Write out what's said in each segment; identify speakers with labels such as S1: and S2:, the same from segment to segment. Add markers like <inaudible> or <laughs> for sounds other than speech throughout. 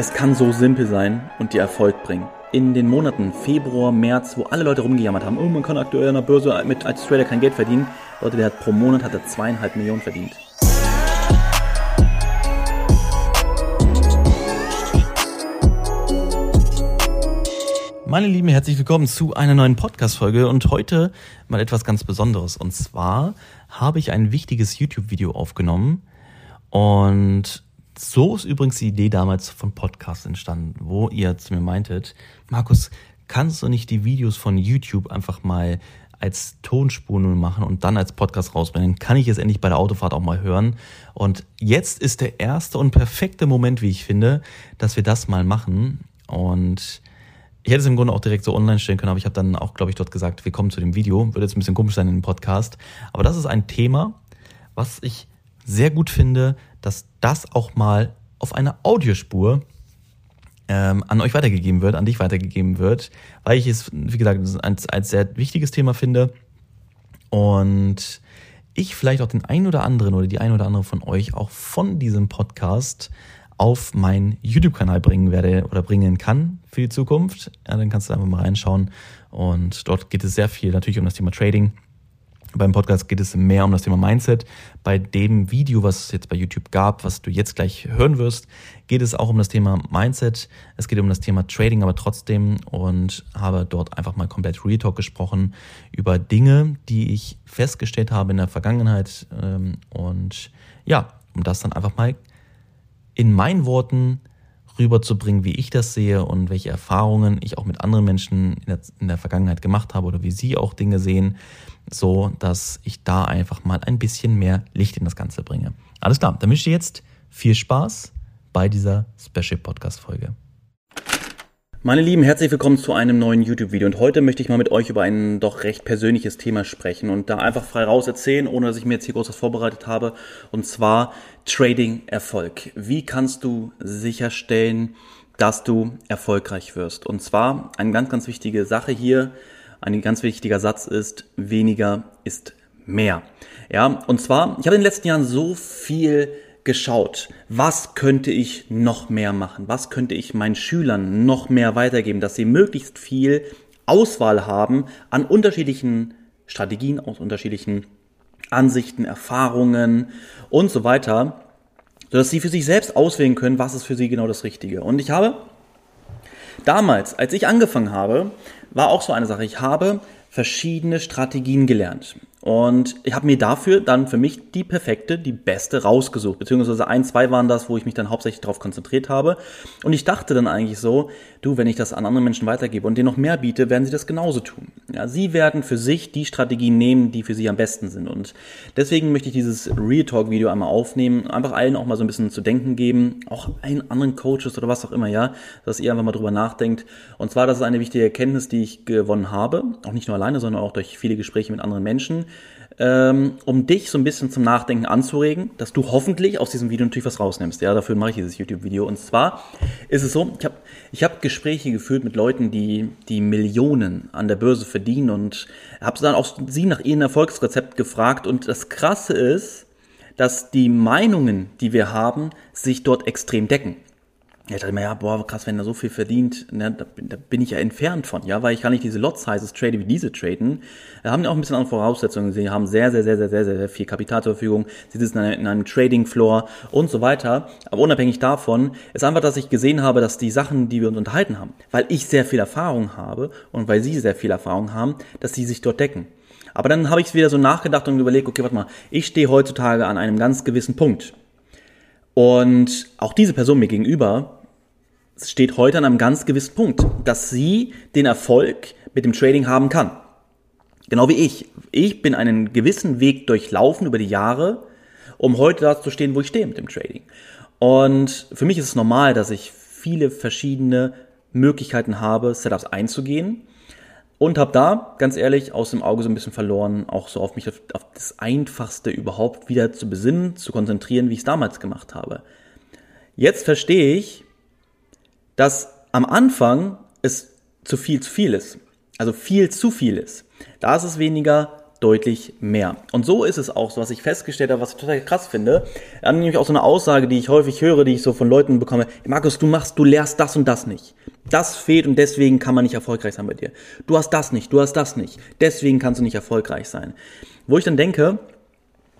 S1: Es kann so simpel sein und dir Erfolg bringen. In den Monaten Februar, März, wo alle Leute rumgejammert haben, oh, man kann aktuell an der Börse mit, als Trader kein Geld verdienen. Leute, der hat pro Monat hat er zweieinhalb Millionen verdient. Meine Lieben, herzlich willkommen zu einer neuen Podcast-Folge und heute mal etwas ganz Besonderes. Und zwar habe ich ein wichtiges YouTube-Video aufgenommen und so ist übrigens die Idee damals von Podcast entstanden, wo ihr zu mir meintet, Markus, kannst du nicht die Videos von YouTube einfach mal als Tonspur nur machen und dann als Podcast rausbringen? Kann ich es endlich bei der Autofahrt auch mal hören? Und jetzt ist der erste und perfekte Moment, wie ich finde, dass wir das mal machen. Und ich hätte es im Grunde auch direkt so online stellen können, aber ich habe dann auch, glaube ich, dort gesagt, wir kommen zu dem Video. Würde jetzt ein bisschen komisch sein in dem Podcast. Aber das ist ein Thema, was ich sehr gut finde, dass das auch mal auf einer Audiospur ähm, an euch weitergegeben wird, an dich weitergegeben wird, weil ich es, wie gesagt, als, als sehr wichtiges Thema finde. Und ich vielleicht auch den einen oder anderen oder die ein oder andere von euch auch von diesem Podcast auf meinen YouTube-Kanal bringen werde oder bringen kann für die Zukunft. Ja, dann kannst du einfach mal reinschauen. Und dort geht es sehr viel natürlich um das Thema Trading beim Podcast geht es mehr um das Thema Mindset. Bei dem Video, was es jetzt bei YouTube gab, was du jetzt gleich hören wirst, geht es auch um das Thema Mindset. Es geht um das Thema Trading, aber trotzdem und habe dort einfach mal komplett Real Talk gesprochen über Dinge, die ich festgestellt habe in der Vergangenheit. Ähm, und ja, um das dann einfach mal in meinen Worten rüberzubringen, wie ich das sehe und welche Erfahrungen ich auch mit anderen Menschen in der, in der Vergangenheit gemacht habe oder wie sie auch Dinge sehen, so dass ich da einfach mal ein bisschen mehr Licht in das Ganze bringe. Alles klar, dann wünsche ich jetzt viel Spaß bei dieser Special Podcast Folge. Meine Lieben, herzlich willkommen zu einem neuen YouTube-Video und heute möchte ich mal mit euch über ein doch recht persönliches Thema sprechen und da einfach frei raus erzählen, ohne dass ich mir jetzt hier groß vorbereitet habe und zwar Trading-Erfolg. Wie kannst du sicherstellen, dass du erfolgreich wirst? Und zwar eine ganz, ganz wichtige Sache hier, ein ganz wichtiger Satz ist, weniger ist mehr. Ja, und zwar, ich habe in den letzten Jahren so viel geschaut, was könnte ich noch mehr machen? Was könnte ich meinen Schülern noch mehr weitergeben, dass sie möglichst viel Auswahl haben an unterschiedlichen Strategien, aus unterschiedlichen Ansichten, Erfahrungen und so weiter, sodass sie für sich selbst auswählen können, was ist für sie genau das Richtige. Und ich habe damals, als ich angefangen habe, war auch so eine Sache. Ich habe verschiedene Strategien gelernt. Und ich habe mir dafür dann für mich die perfekte, die beste rausgesucht. Beziehungsweise ein, zwei waren das, wo ich mich dann hauptsächlich darauf konzentriert habe. Und ich dachte dann eigentlich so, du, wenn ich das an andere Menschen weitergebe und denen noch mehr biete, werden sie das genauso tun. Ja, sie werden für sich die Strategien nehmen, die für sie am besten sind. Und deswegen möchte ich dieses Real Talk Video einmal aufnehmen, einfach allen auch mal so ein bisschen zu denken geben, auch allen anderen Coaches oder was auch immer, ja, dass ihr einfach mal drüber nachdenkt. Und zwar, das ist eine wichtige Erkenntnis, die ich gewonnen habe, auch nicht nur alleine, sondern auch durch viele Gespräche mit anderen Menschen ähm, um dich so ein bisschen zum Nachdenken anzuregen, dass du hoffentlich aus diesem Video natürlich was rausnimmst. Ja, dafür mache ich dieses YouTube-Video. Und zwar ist es so, ich habe ich hab Gespräche geführt mit Leuten, die, die Millionen an der Börse verdienen und habe dann auch sie nach ihrem Erfolgsrezept gefragt. Und das Krasse ist, dass die Meinungen, die wir haben, sich dort extrem decken. Ja, ich dachte mir, ja, boah, krass, wenn er so viel verdient, ne, da, da, bin ich ja entfernt von, ja, weil ich kann nicht diese Lot-Sizes traden wie diese traden. Da haben die auch ein bisschen andere Voraussetzungen. Sie haben sehr, sehr, sehr, sehr, sehr, sehr viel Kapital zur Verfügung. Sie sitzen in einem, in einem Trading-Floor und so weiter. Aber unabhängig davon ist einfach, dass ich gesehen habe, dass die Sachen, die wir uns unterhalten haben, weil ich sehr viel Erfahrung habe und weil sie sehr viel Erfahrung haben, dass sie sich dort decken. Aber dann habe ich wieder so nachgedacht und überlegt, okay, warte mal, ich stehe heutzutage an einem ganz gewissen Punkt. Und auch diese Person mir gegenüber steht heute an einem ganz gewissen Punkt, dass sie den Erfolg mit dem Trading haben kann. Genau wie ich. Ich bin einen gewissen Weg durchlaufen über die Jahre, um heute da zu stehen, wo ich stehe mit dem Trading. Und für mich ist es normal, dass ich viele verschiedene Möglichkeiten habe, Setups einzugehen. Und habe da, ganz ehrlich, aus dem Auge so ein bisschen verloren, auch so auf mich, auf, das Einfachste überhaupt wieder zu besinnen, zu konzentrieren, wie ich es damals gemacht habe. Jetzt verstehe ich, dass am Anfang es zu viel zu viel ist. Also viel zu viel ist. Da ist es weniger deutlich mehr. Und so ist es auch, so was ich festgestellt habe, was ich total krass finde. Dann nämlich auch so eine Aussage, die ich häufig höre, die ich so von Leuten bekomme. Markus, du machst, du lehrst das und das nicht. Das fehlt und deswegen kann man nicht erfolgreich sein bei dir. Du hast das nicht, du hast das nicht. Deswegen kannst du nicht erfolgreich sein. Wo ich dann denke,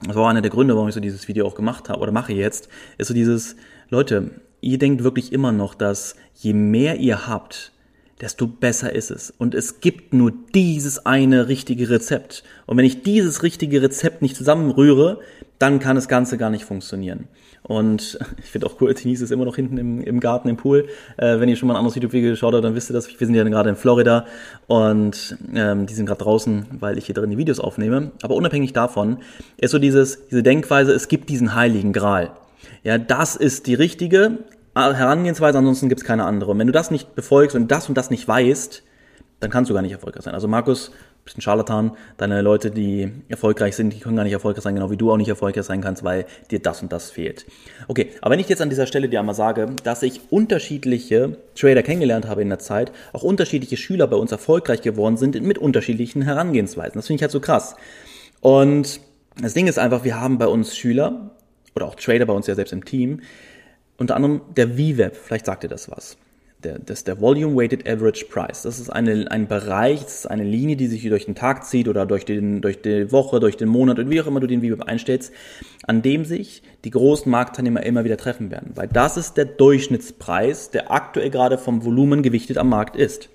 S1: das war einer der Gründe, warum ich so dieses Video auch gemacht habe oder mache jetzt, ist so dieses, Leute, ihr denkt wirklich immer noch, dass je mehr ihr habt, desto besser ist es. Und es gibt nur dieses eine richtige Rezept. Und wenn ich dieses richtige Rezept nicht zusammenrühre, dann kann das Ganze gar nicht funktionieren. Und <laughs> ich finde auch cool, Denise ist immer noch hinten im, im Garten, im Pool. Äh, wenn ihr schon mal ein anderes YouTube-Video geschaut habt, dann wisst ihr das. Wir sind ja gerade in Florida und ähm, die sind gerade draußen, weil ich hier drin die Videos aufnehme. Aber unabhängig davon ist so dieses, diese Denkweise, es gibt diesen heiligen Gral. Ja, das ist die richtige, Herangehensweise, ansonsten gibt es keine andere. Und wenn du das nicht befolgst und das und das nicht weißt, dann kannst du gar nicht erfolgreich sein. Also Markus, bist ein Scharlatan, deine Leute, die erfolgreich sind, die können gar nicht erfolgreich sein, genau wie du auch nicht erfolgreich sein kannst, weil dir das und das fehlt. Okay, aber wenn ich jetzt an dieser Stelle dir einmal sage, dass ich unterschiedliche Trader kennengelernt habe in der Zeit, auch unterschiedliche Schüler bei uns erfolgreich geworden sind mit unterschiedlichen Herangehensweisen. Das finde ich halt so krass. Und das Ding ist einfach, wir haben bei uns Schüler oder auch Trader bei uns ja selbst im Team, unter anderem der VWAP, vielleicht sagt ihr das was. Der, das ist der Volume Weighted Average Price. Das ist eine, ein Bereich, das ist eine Linie, die sich durch den Tag zieht oder durch, den, durch die Woche, durch den Monat und wie auch immer du den VWAP einstellst, an dem sich die großen Marktteilnehmer immer wieder treffen werden. Weil das ist der Durchschnittspreis, der aktuell gerade vom Volumen gewichtet am Markt ist.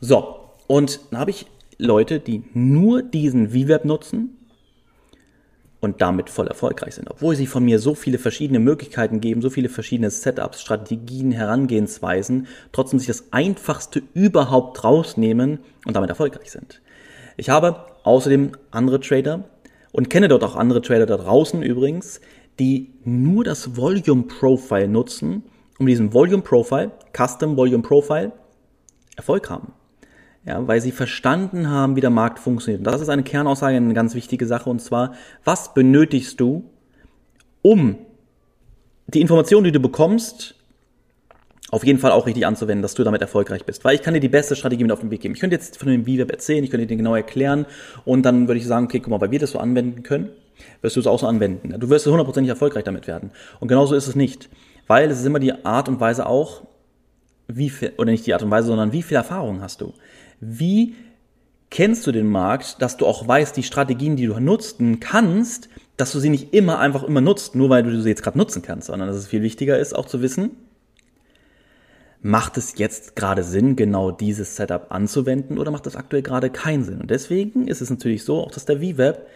S1: So, und dann habe ich Leute, die nur diesen VWAP nutzen und damit voll erfolgreich sind. Obwohl sie von mir so viele verschiedene Möglichkeiten geben, so viele verschiedene Setups, Strategien, Herangehensweisen, trotzdem sich das Einfachste überhaupt rausnehmen und damit erfolgreich sind. Ich habe außerdem andere Trader und kenne dort auch andere Trader da draußen übrigens, die nur das Volume Profile nutzen, um diesen Volume Profile, Custom Volume Profile, Erfolg haben ja, weil sie verstanden haben, wie der Markt funktioniert. Und das ist eine Kernaussage, eine ganz wichtige Sache, und zwar, was benötigst du, um die Informationen, die du bekommst, auf jeden Fall auch richtig anzuwenden, dass du damit erfolgreich bist. Weil ich kann dir die beste Strategie mit auf den Weg geben. Ich könnte jetzt von dem VWeb erzählen, ich könnte dir genau erklären und dann würde ich sagen, okay, guck mal, weil wir das so anwenden können, wirst du es auch so anwenden. Du wirst hundertprozentig erfolgreich damit werden. Und genauso ist es nicht. Weil es ist immer die Art und Weise auch, wie viel, oder nicht die Art und Weise, sondern wie viel Erfahrung hast du? Wie kennst du den Markt, dass du auch weißt, die Strategien, die du nutzen kannst, dass du sie nicht immer einfach immer nutzt, nur weil du sie jetzt gerade nutzen kannst, sondern dass es viel wichtiger ist, auch zu wissen, macht es jetzt gerade Sinn, genau dieses Setup anzuwenden oder macht das aktuell gerade keinen Sinn? Und deswegen ist es natürlich so, auch dass der VWeb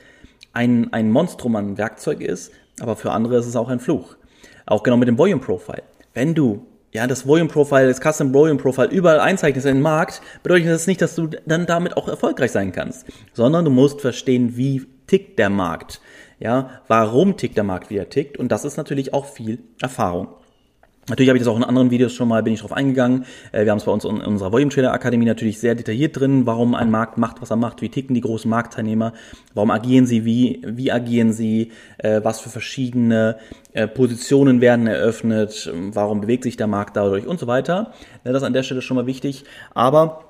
S1: ein, ein Monstrum an Werkzeug ist, aber für andere ist es auch ein Fluch. Auch genau mit dem Volume Profile. Wenn du ja, das Volume Profile, das Custom Volume Profile überall einzeichnest in den Markt, bedeutet das nicht, dass du dann damit auch erfolgreich sein kannst, sondern du musst verstehen, wie tickt der Markt. Ja, warum tickt der Markt, wie er tickt? Und das ist natürlich auch viel Erfahrung. Natürlich habe ich das auch in anderen Videos schon mal, bin ich drauf eingegangen. Äh, wir haben es bei uns in unserer Volume Trader Akademie natürlich sehr detailliert drin, warum ein Markt macht, was er macht, wie ticken die großen Marktteilnehmer, warum agieren sie, wie, wie agieren sie, äh, was für verschiedene äh, Positionen werden eröffnet, warum bewegt sich der Markt dadurch und so weiter. Das ist an der Stelle schon mal wichtig. Aber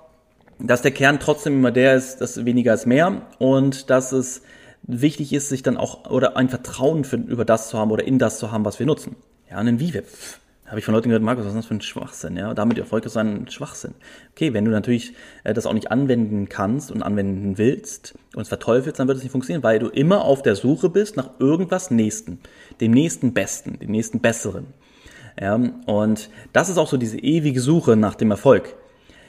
S1: dass der Kern trotzdem immer der ist, dass weniger ist mehr und dass es wichtig ist, sich dann auch oder ein Vertrauen für, über das zu haben oder in das zu haben, was wir nutzen. Ja, einen VWIP habe ich von Leuten gehört, Markus, was ist das für ein Schwachsinn? Ja, damit Erfolg ist ein Schwachsinn. Okay, wenn du natürlich äh, das auch nicht anwenden kannst und anwenden willst und es verteufelst, dann wird es nicht funktionieren, weil du immer auf der Suche bist nach irgendwas Nächsten, dem nächsten Besten, dem nächsten Besseren. Ja, und das ist auch so diese ewige Suche nach dem Erfolg.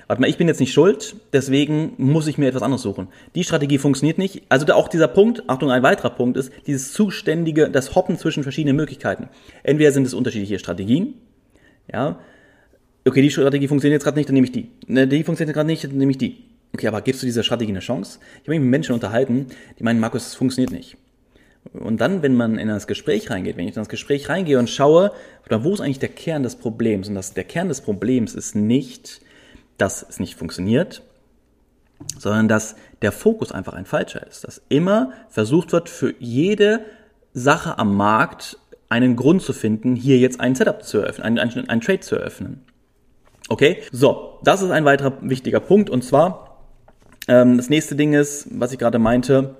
S1: Warte mal, ich bin jetzt nicht schuld, deswegen muss ich mir etwas anderes suchen. Die Strategie funktioniert nicht. Also auch dieser Punkt, Achtung, ein weiterer Punkt ist, dieses zuständige, das Hoppen zwischen verschiedenen Möglichkeiten. Entweder sind es unterschiedliche Strategien, ja, okay, die Strategie funktioniert jetzt gerade nicht, dann nehme ich die. Ne, die funktioniert gerade nicht, dann nehme ich die. Okay, aber gibst du dieser Strategie eine Chance? Ich habe mich mit Menschen unterhalten, die meinen, Markus, das funktioniert nicht. Und dann, wenn man in das Gespräch reingeht, wenn ich in das Gespräch reingehe und schaue, wo ist eigentlich der Kern des Problems? Und das, der Kern des Problems ist nicht, dass es nicht funktioniert, sondern dass der Fokus einfach ein falscher ist. Dass immer versucht wird, für jede Sache am Markt einen Grund zu finden, hier jetzt ein Setup zu eröffnen, ein, ein, ein Trade zu eröffnen. Okay, so, das ist ein weiterer wichtiger Punkt und zwar Ähm, das nächste Ding ist, was ich gerade meinte,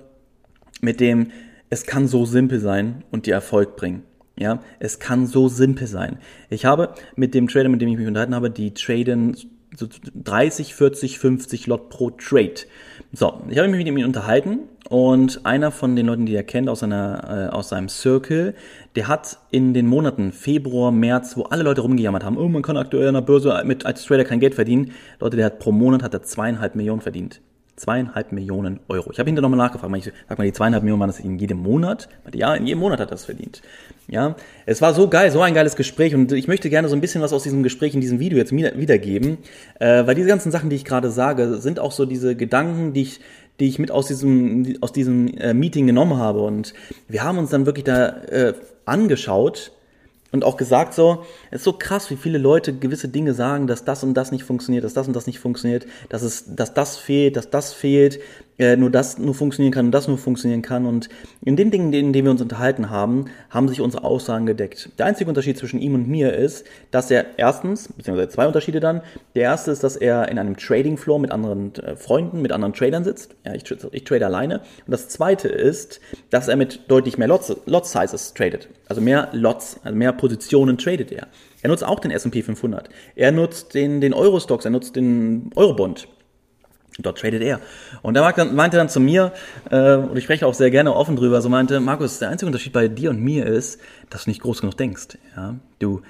S1: mit dem, es kann so simpel sein und dir Erfolg bringen. Ja, es kann so simpel sein. Ich habe mit dem Trader, mit dem ich mich unterhalten habe, die traden so 30, 40, 50 Lot pro Trade. So, ich habe mich mit ihm unterhalten und einer von den Leuten, die er kennt aus, seiner, äh, aus seinem Circle, der hat in den Monaten Februar, März, wo alle Leute rumgejammert haben, oh, man kann aktuell an der Börse mit, als Trader kein Geld verdienen. Leute, der hat pro Monat hat er zweieinhalb Millionen verdient. Zweieinhalb Millionen Euro. Ich habe hinterher nochmal nachgefragt. Ich sag mal, die zweieinhalb Millionen waren das in jedem Monat? Ja, in jedem Monat hat er das verdient. Ja, es war so geil, so ein geiles Gespräch und ich möchte gerne so ein bisschen was aus diesem Gespräch in diesem Video jetzt wiedergeben, äh, weil diese ganzen Sachen, die ich gerade sage, sind auch so diese Gedanken, die ich die ich mit aus diesem aus diesem äh, Meeting genommen habe. Und wir haben uns dann wirklich da äh, angeschaut und auch gesagt so, es ist so krass, wie viele Leute gewisse Dinge sagen, dass das und das nicht funktioniert, dass das und das nicht funktioniert, dass es, dass das fehlt, dass das fehlt, äh, nur das nur funktionieren kann und das nur funktionieren kann. Und in den Dingen, in denen wir uns unterhalten haben, haben sich unsere Aussagen gedeckt. Der einzige Unterschied zwischen ihm und mir ist, dass er erstens, beziehungsweise zwei Unterschiede dann, der erste ist, dass er in einem Trading Floor mit anderen äh, Freunden, mit anderen Tradern sitzt. Ja, ich, ich trade alleine. Und das zweite ist, dass er mit deutlich mehr Lots, Lot Sizes tradet. Also mehr Lots, also mehr Positionen tradet er. Er nutzt auch den S&P 500. Er nutzt den, den Eurostox, er nutzt den Eurobond. Dort tradet er. Und er meinte dann zu mir, äh, und ich spreche auch sehr gerne offen drüber, so meinte, Markus, der einzige Unterschied bei dir und mir ist, dass du nicht groß genug denkst. Ja? Du,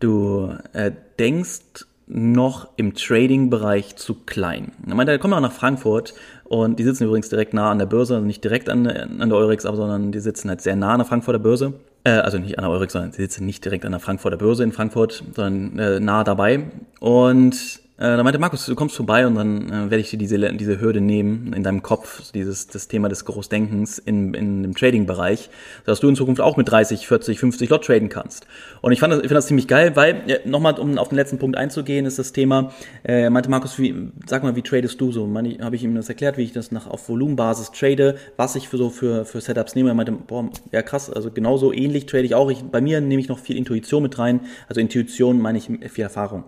S1: du äh, denkst noch im Trading-Bereich zu klein. Er meinte, er kommt auch nach Frankfurt und die sitzen übrigens direkt nah an der Börse, also nicht direkt an, an der Eurex, aber sondern die sitzen halt sehr nah an der Frankfurter Börse. Äh, also nicht an der Eurex, sondern sie sitzen nicht direkt an der Frankfurter Börse in Frankfurt, sondern äh, nah dabei. Und äh, da meinte Markus, du kommst vorbei und dann äh, werde ich dir diese, diese Hürde nehmen in deinem Kopf, dieses das Thema des Großdenkens in, in dem Trading-Bereich, dass du in Zukunft auch mit 30, 40, 50 Lot traden kannst. Und ich fand das, ich finde das ziemlich geil, weil, ja, nochmal, um auf den letzten Punkt einzugehen, ist das Thema, äh, meinte Markus, wie, sag mal, wie tradest du so? Habe ich ihm das erklärt, wie ich das nach auf Volumenbasis trade, was ich für so für, für Setups nehme. Er meinte, boah, ja krass, also genauso ähnlich trade ich auch. Ich, bei mir nehme ich noch viel Intuition mit rein. Also Intuition meine ich viel Erfahrung.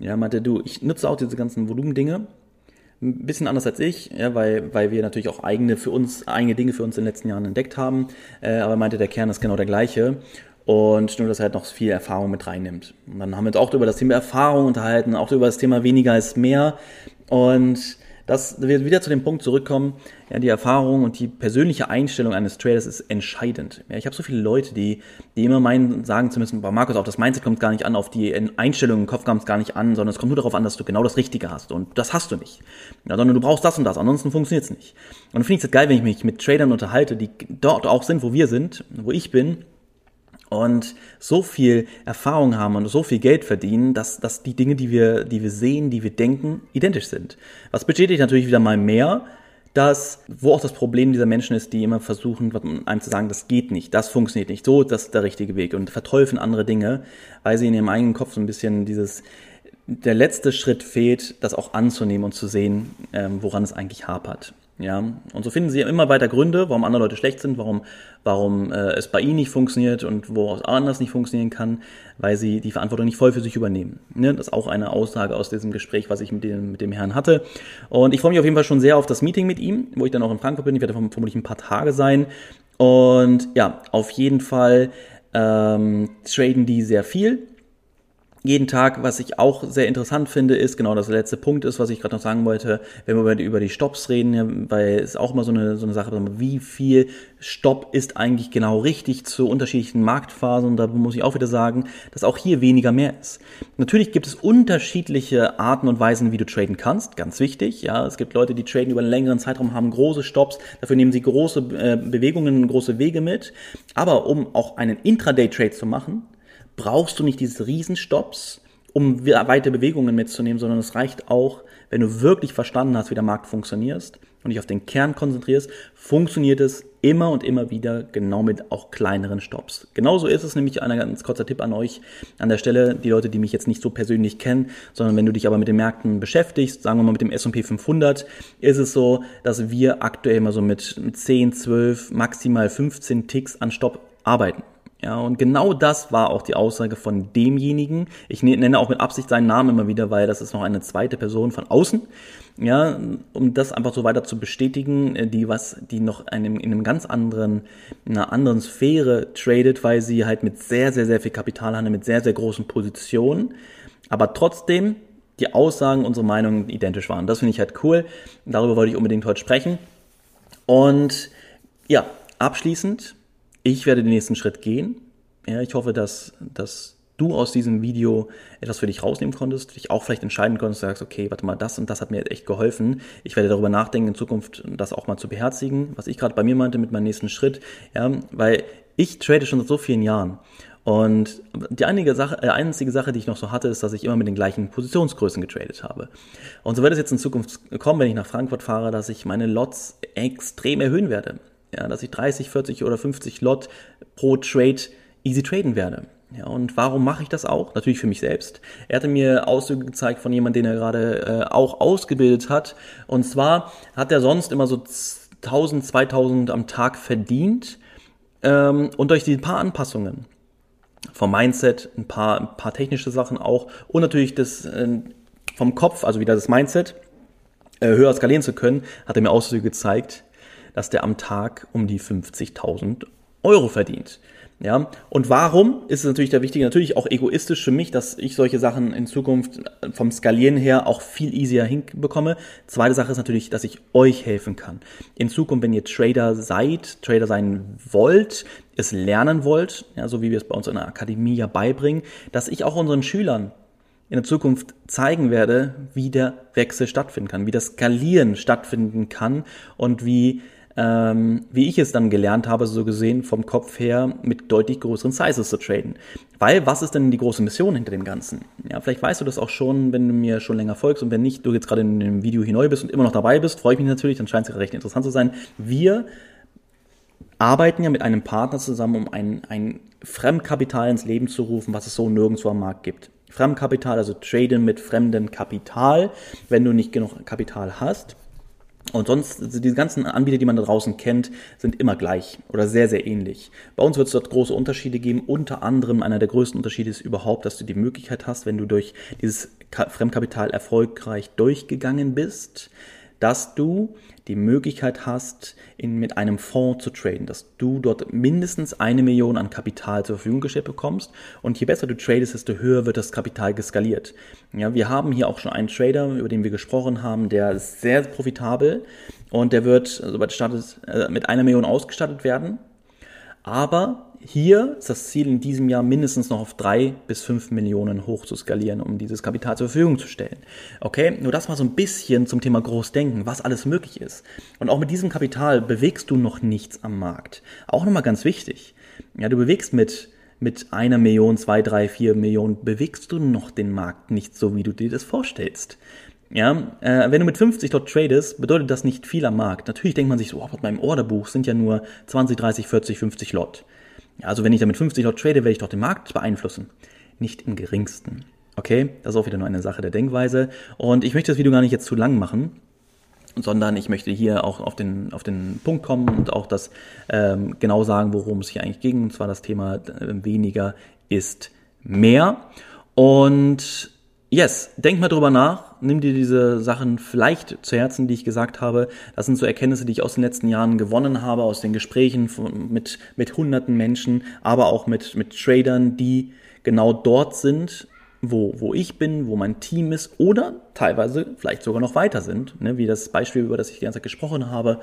S1: Ja, meinte du, ich nutze auch diese ganzen Volumendinge. Ein bisschen anders als ich, ja, weil, weil wir natürlich auch eigene für uns, eigene Dinge für uns in den letzten Jahren entdeckt haben. Äh, aber meinte, der Kern ist genau der gleiche. Und nur, dass er halt noch viel Erfahrung mit reinnimmt. Und dann haben wir uns auch über das Thema Erfahrung unterhalten, auch über das Thema weniger ist mehr. Und dass wir wieder zu dem Punkt zurückkommen, ja, die Erfahrung und die persönliche Einstellung eines Traders ist entscheidend. Ja, ich habe so viele Leute, die, die immer meinen, sagen zu müssen, bei Markus, auf das Mindset kommt gar nicht an, auf die Einstellung im Kopf kommt es gar nicht an, sondern es kommt nur darauf an, dass du genau das Richtige hast. Und das hast du nicht. Ja, sondern du brauchst das und das, ansonsten funktioniert es nicht. Und dann finde ich es geil, wenn ich mich mit Tradern unterhalte, die dort auch sind, wo wir sind, wo ich bin, und so viel Erfahrung haben und so viel Geld verdienen, dass, dass die Dinge, die wir, die wir sehen, die wir denken, identisch sind. Was bestätigt natürlich wieder mal mehr, dass, wo auch das Problem dieser Menschen ist, die immer versuchen, einem zu sagen, das geht nicht, das funktioniert nicht, so, das ist der richtige Weg und verteufeln andere Dinge, weil sie in ihrem eigenen Kopf so ein bisschen dieses, der letzte Schritt fehlt, das auch anzunehmen und zu sehen, ähm, woran es eigentlich hapert. Ja, und so finden sie immer weiter Gründe, warum andere Leute schlecht sind, warum, warum äh, es bei ihnen nicht funktioniert und wo es anders nicht funktionieren kann, weil sie die Verantwortung nicht voll für sich übernehmen. Ne? Das ist auch eine Aussage aus diesem Gespräch, was ich mit dem, mit dem Herrn hatte. Und ich freue mich auf jeden Fall schon sehr auf das Meeting mit ihm, wo ich dann auch in Frankfurt bin. Ich werde vermutlich ein paar Tage sein. Und ja, auf jeden Fall ähm, traden die sehr viel jeden Tag, was ich auch sehr interessant finde, ist, genau das letzte Punkt ist, was ich gerade noch sagen wollte, wenn wir über die Stops reden, weil es auch immer so eine, so eine Sache, wie viel Stopp ist eigentlich genau richtig zu unterschiedlichen Marktphasen? Und da muss ich auch wieder sagen, dass auch hier weniger mehr ist. Natürlich gibt es unterschiedliche Arten und Weisen, wie du traden kannst, ganz wichtig, ja, es gibt Leute, die traden über einen längeren Zeitraum, haben große Stops, dafür nehmen sie große äh, Bewegungen, große Wege mit, aber um auch einen Intraday-Trade zu machen, brauchst du nicht diese Riesenstops, um weite Bewegungen mitzunehmen, sondern es reicht auch, wenn du wirklich verstanden hast, wie der Markt funktioniert und dich auf den Kern konzentrierst, funktioniert es immer und immer wieder genau mit auch kleineren Stops. Genauso ist es nämlich ein ganz kurzer Tipp an euch an der Stelle, die Leute, die mich jetzt nicht so persönlich kennen, sondern wenn du dich aber mit den Märkten beschäftigst, sagen wir mal mit dem S&P 500, ist es so, dass wir aktuell immer so mit, mit 10, 12, maximal 15 Ticks an Stopp arbeiten. Ja, und genau das war auch die Aussage von demjenigen. Ich ne-, nenne auch mit Absicht seinen Namen immer wieder, weil das ist noch eine zweite Person von außen. Ja, um das einfach so weiter zu bestätigen, äh, die was, die noch einem, in einem ganz anderen, in einer anderen Sphäre tradet, weil sie halt mit sehr, sehr, sehr viel Kapital handelt, mit sehr, sehr großen Positionen, aber trotzdem die Aussagen, unsere Meinungen identisch waren. Das finde ich halt cool. Darüber wollte ich unbedingt heute sprechen. Und ja, abschließend ich werde den nächsten Schritt gehen. Ja, ich hoffe, dass, dass du aus diesem Video etwas für dich rausnehmen konntest, dich auch vielleicht entscheiden konntest, sagst, okay, warte mal, das und das hat mir echt geholfen. Ich werde darüber nachdenken, in Zukunft das auch mal zu beherzigen, was ich gerade bei mir meinte mit meinem nächsten Schritt, ja, weil ich trade schon seit so vielen Jahren. Und die einige Sache, äh, einzige Sache, die ich noch so hatte, ist, dass ich immer mit den gleichen Positionsgrößen getradet habe. Und so wird es jetzt in Zukunft kommen, wenn ich nach Frankfurt fahre, dass ich meine Lots extrem erhöhen werde ja, dass ich 30, 40 oder 50 Lot pro Trade easy traden werde. Ja, und warum mache ich das auch? Natürlich für mich selbst. Er hatte mir Auszüge gezeigt von jemandem, den er gerade äh, auch ausgebildet hat. Und zwar hat er sonst immer so 1000, 2000 am Tag verdient. Ähm, und durch die paar Anpassungen vom Mindset, ein paar, ein paar technische Sachen auch und natürlich das äh, vom Kopf, also wieder das Mindset, äh, höher skalieren zu können, hat er mir Auszüge gezeigt, dass der am Tag um die 50.000 Euro verdient. Ja, und warum ist es natürlich der wichtige, natürlich auch egoistisch für mich, dass ich solche Sachen in Zukunft vom Skalieren her auch viel easier hinbekomme. Zweite Sache ist natürlich, dass ich euch helfen kann. In Zukunft, wenn ihr Trader seid, Trader sein wollt, es lernen wollt, ja, so wie wir es bei uns in der Akademie ja beibringen, dass ich auch unseren Schülern in der Zukunft zeigen werde, wie der Wechsel stattfinden kann, wie das Skalieren stattfinden kann und wie ähm, wie ich es dann gelernt habe, so gesehen vom Kopf her, mit deutlich größeren Sizes zu traden. Weil, was ist denn die große Mission hinter dem Ganzen? Ja, vielleicht weißt du das auch schon, wenn du mir schon länger folgst und wenn nicht, du jetzt gerade in dem Video hier neu bist und immer noch dabei bist, freue ich mich natürlich, dann scheint es recht interessant zu sein. Wir arbeiten ja mit einem Partner zusammen, um ein, ein Fremdkapital ins Leben zu rufen, was es so nirgendwo am Markt gibt. Fremdkapital, also traden mit fremdem Kapital, wenn du nicht genug Kapital hast. Und sonst, also diese ganzen Anbieter, die man da draußen kennt, sind immer gleich oder sehr, sehr ähnlich. Bei uns wird es dort große Unterschiede geben. Unter anderem einer der größten Unterschiede ist überhaupt, dass du die Möglichkeit hast, wenn du durch dieses Fremdkapital erfolgreich durchgegangen bist, dass du die Möglichkeit hast, in, mit einem Fonds zu traden, dass du dort mindestens eine Million an Kapital zur Verfügung gestellt bekommst. Und je besser du tradest, desto höher wird das Kapital geskaliert. Ja, wir haben hier auch schon einen Trader, über den wir gesprochen haben, der ist sehr profitabel und der wird, sobald es startet, äh, mit einer Million ausgestattet werden. Aber hier ist das Ziel in diesem Jahr mindestens noch auf drei bis fünf Millionen hoch zu skalieren, um dieses Kapital zur Verfügung zu stellen. Okay, nur das mal so ein bisschen zum Thema Großdenken, was alles möglich ist. Und auch mit diesem Kapital bewegst du noch nichts am Markt. Auch nochmal ganz wichtig. Ja, du bewegst mit mit einer Million, zwei, drei, vier Millionen bewegst du noch den Markt nicht so, wie du dir das vorstellst. Ja, äh, wenn du mit 50 dort tradest, bedeutet das nicht viel am Markt. Natürlich denkt man sich so, oh, mit meinem Orderbuch sind ja nur 20, 30, 40, 50 Lot. Also wenn ich damit 50 Lot trade, werde ich doch den Markt beeinflussen. Nicht im geringsten. Okay, das ist auch wieder nur eine Sache der Denkweise. Und ich möchte das Video gar nicht jetzt zu lang machen, sondern ich möchte hier auch auf den, auf den Punkt kommen und auch das ähm, genau sagen, worum es hier eigentlich ging. Und zwar das Thema äh, weniger ist mehr. Und yes, denk mal drüber nach nimm dir diese Sachen vielleicht zu Herzen, die ich gesagt habe. Das sind so Erkenntnisse, die ich aus den letzten Jahren gewonnen habe, aus den Gesprächen von, mit, mit hunderten Menschen, aber auch mit, mit Tradern, die genau dort sind, wo, wo ich bin, wo mein Team ist oder teilweise vielleicht sogar noch weiter sind, ne, wie das Beispiel, über das ich die ganze Zeit gesprochen habe.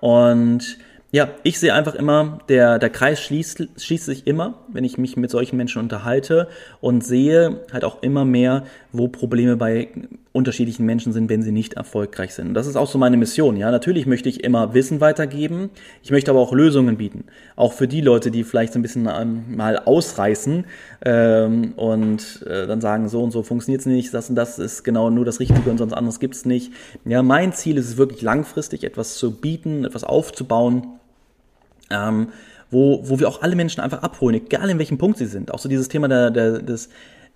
S1: Und ja, ich sehe einfach immer, der, der Kreis schließt, schließt sich immer, wenn ich mich mit solchen Menschen unterhalte und sehe halt auch immer mehr, wo Probleme bei unterschiedlichen Menschen sind, wenn sie nicht erfolgreich sind. Das ist auch so meine Mission. Ja, natürlich möchte ich immer Wissen weitergeben. Ich möchte aber auch Lösungen bieten. Auch für die Leute, die vielleicht so ein bisschen ähm, mal ausreißen ähm, und äh, dann sagen, so und so funktioniert's nicht, das und das ist genau nur das Richtige und sonst anderes gibt's nicht. Ja, mein Ziel ist es wirklich langfristig, etwas zu bieten, etwas aufzubauen ähm, wo, wo wir auch alle Menschen einfach abholen, egal in welchem Punkt sie sind. Auch so dieses Thema der, der, des,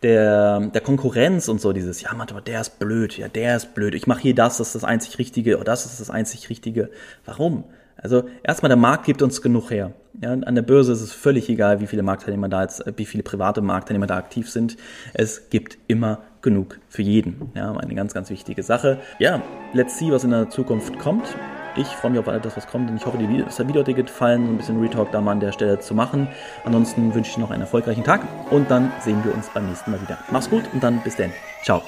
S1: der, der Konkurrenz und so, dieses, ja, Mann, aber der ist blöd, ja, der ist blöd, ich mache hier das, das ist das einzig Richtige, oder das ist das einzig Richtige. Warum?
S2: Also erstmal der Markt gibt uns genug her. Ja, an der Börse ist es völlig egal, wie viele Marktteilnehmer da jetzt, wie viele private Marktteilnehmer da aktiv sind. Es gibt immer genug für jeden. Ja, eine ganz, ganz wichtige Sache. Ja, let's see, was in der Zukunft kommt. Ich freue mich auf all das, was kommt und ich hoffe, dir das Video hat dir gefallen, ein bisschen Retalk da mal an der Stelle zu machen. Ansonsten wünsche ich noch einen erfolgreichen Tag und dann sehen wir uns beim nächsten Mal wieder. Mach's gut und dann bis dann. Ciao.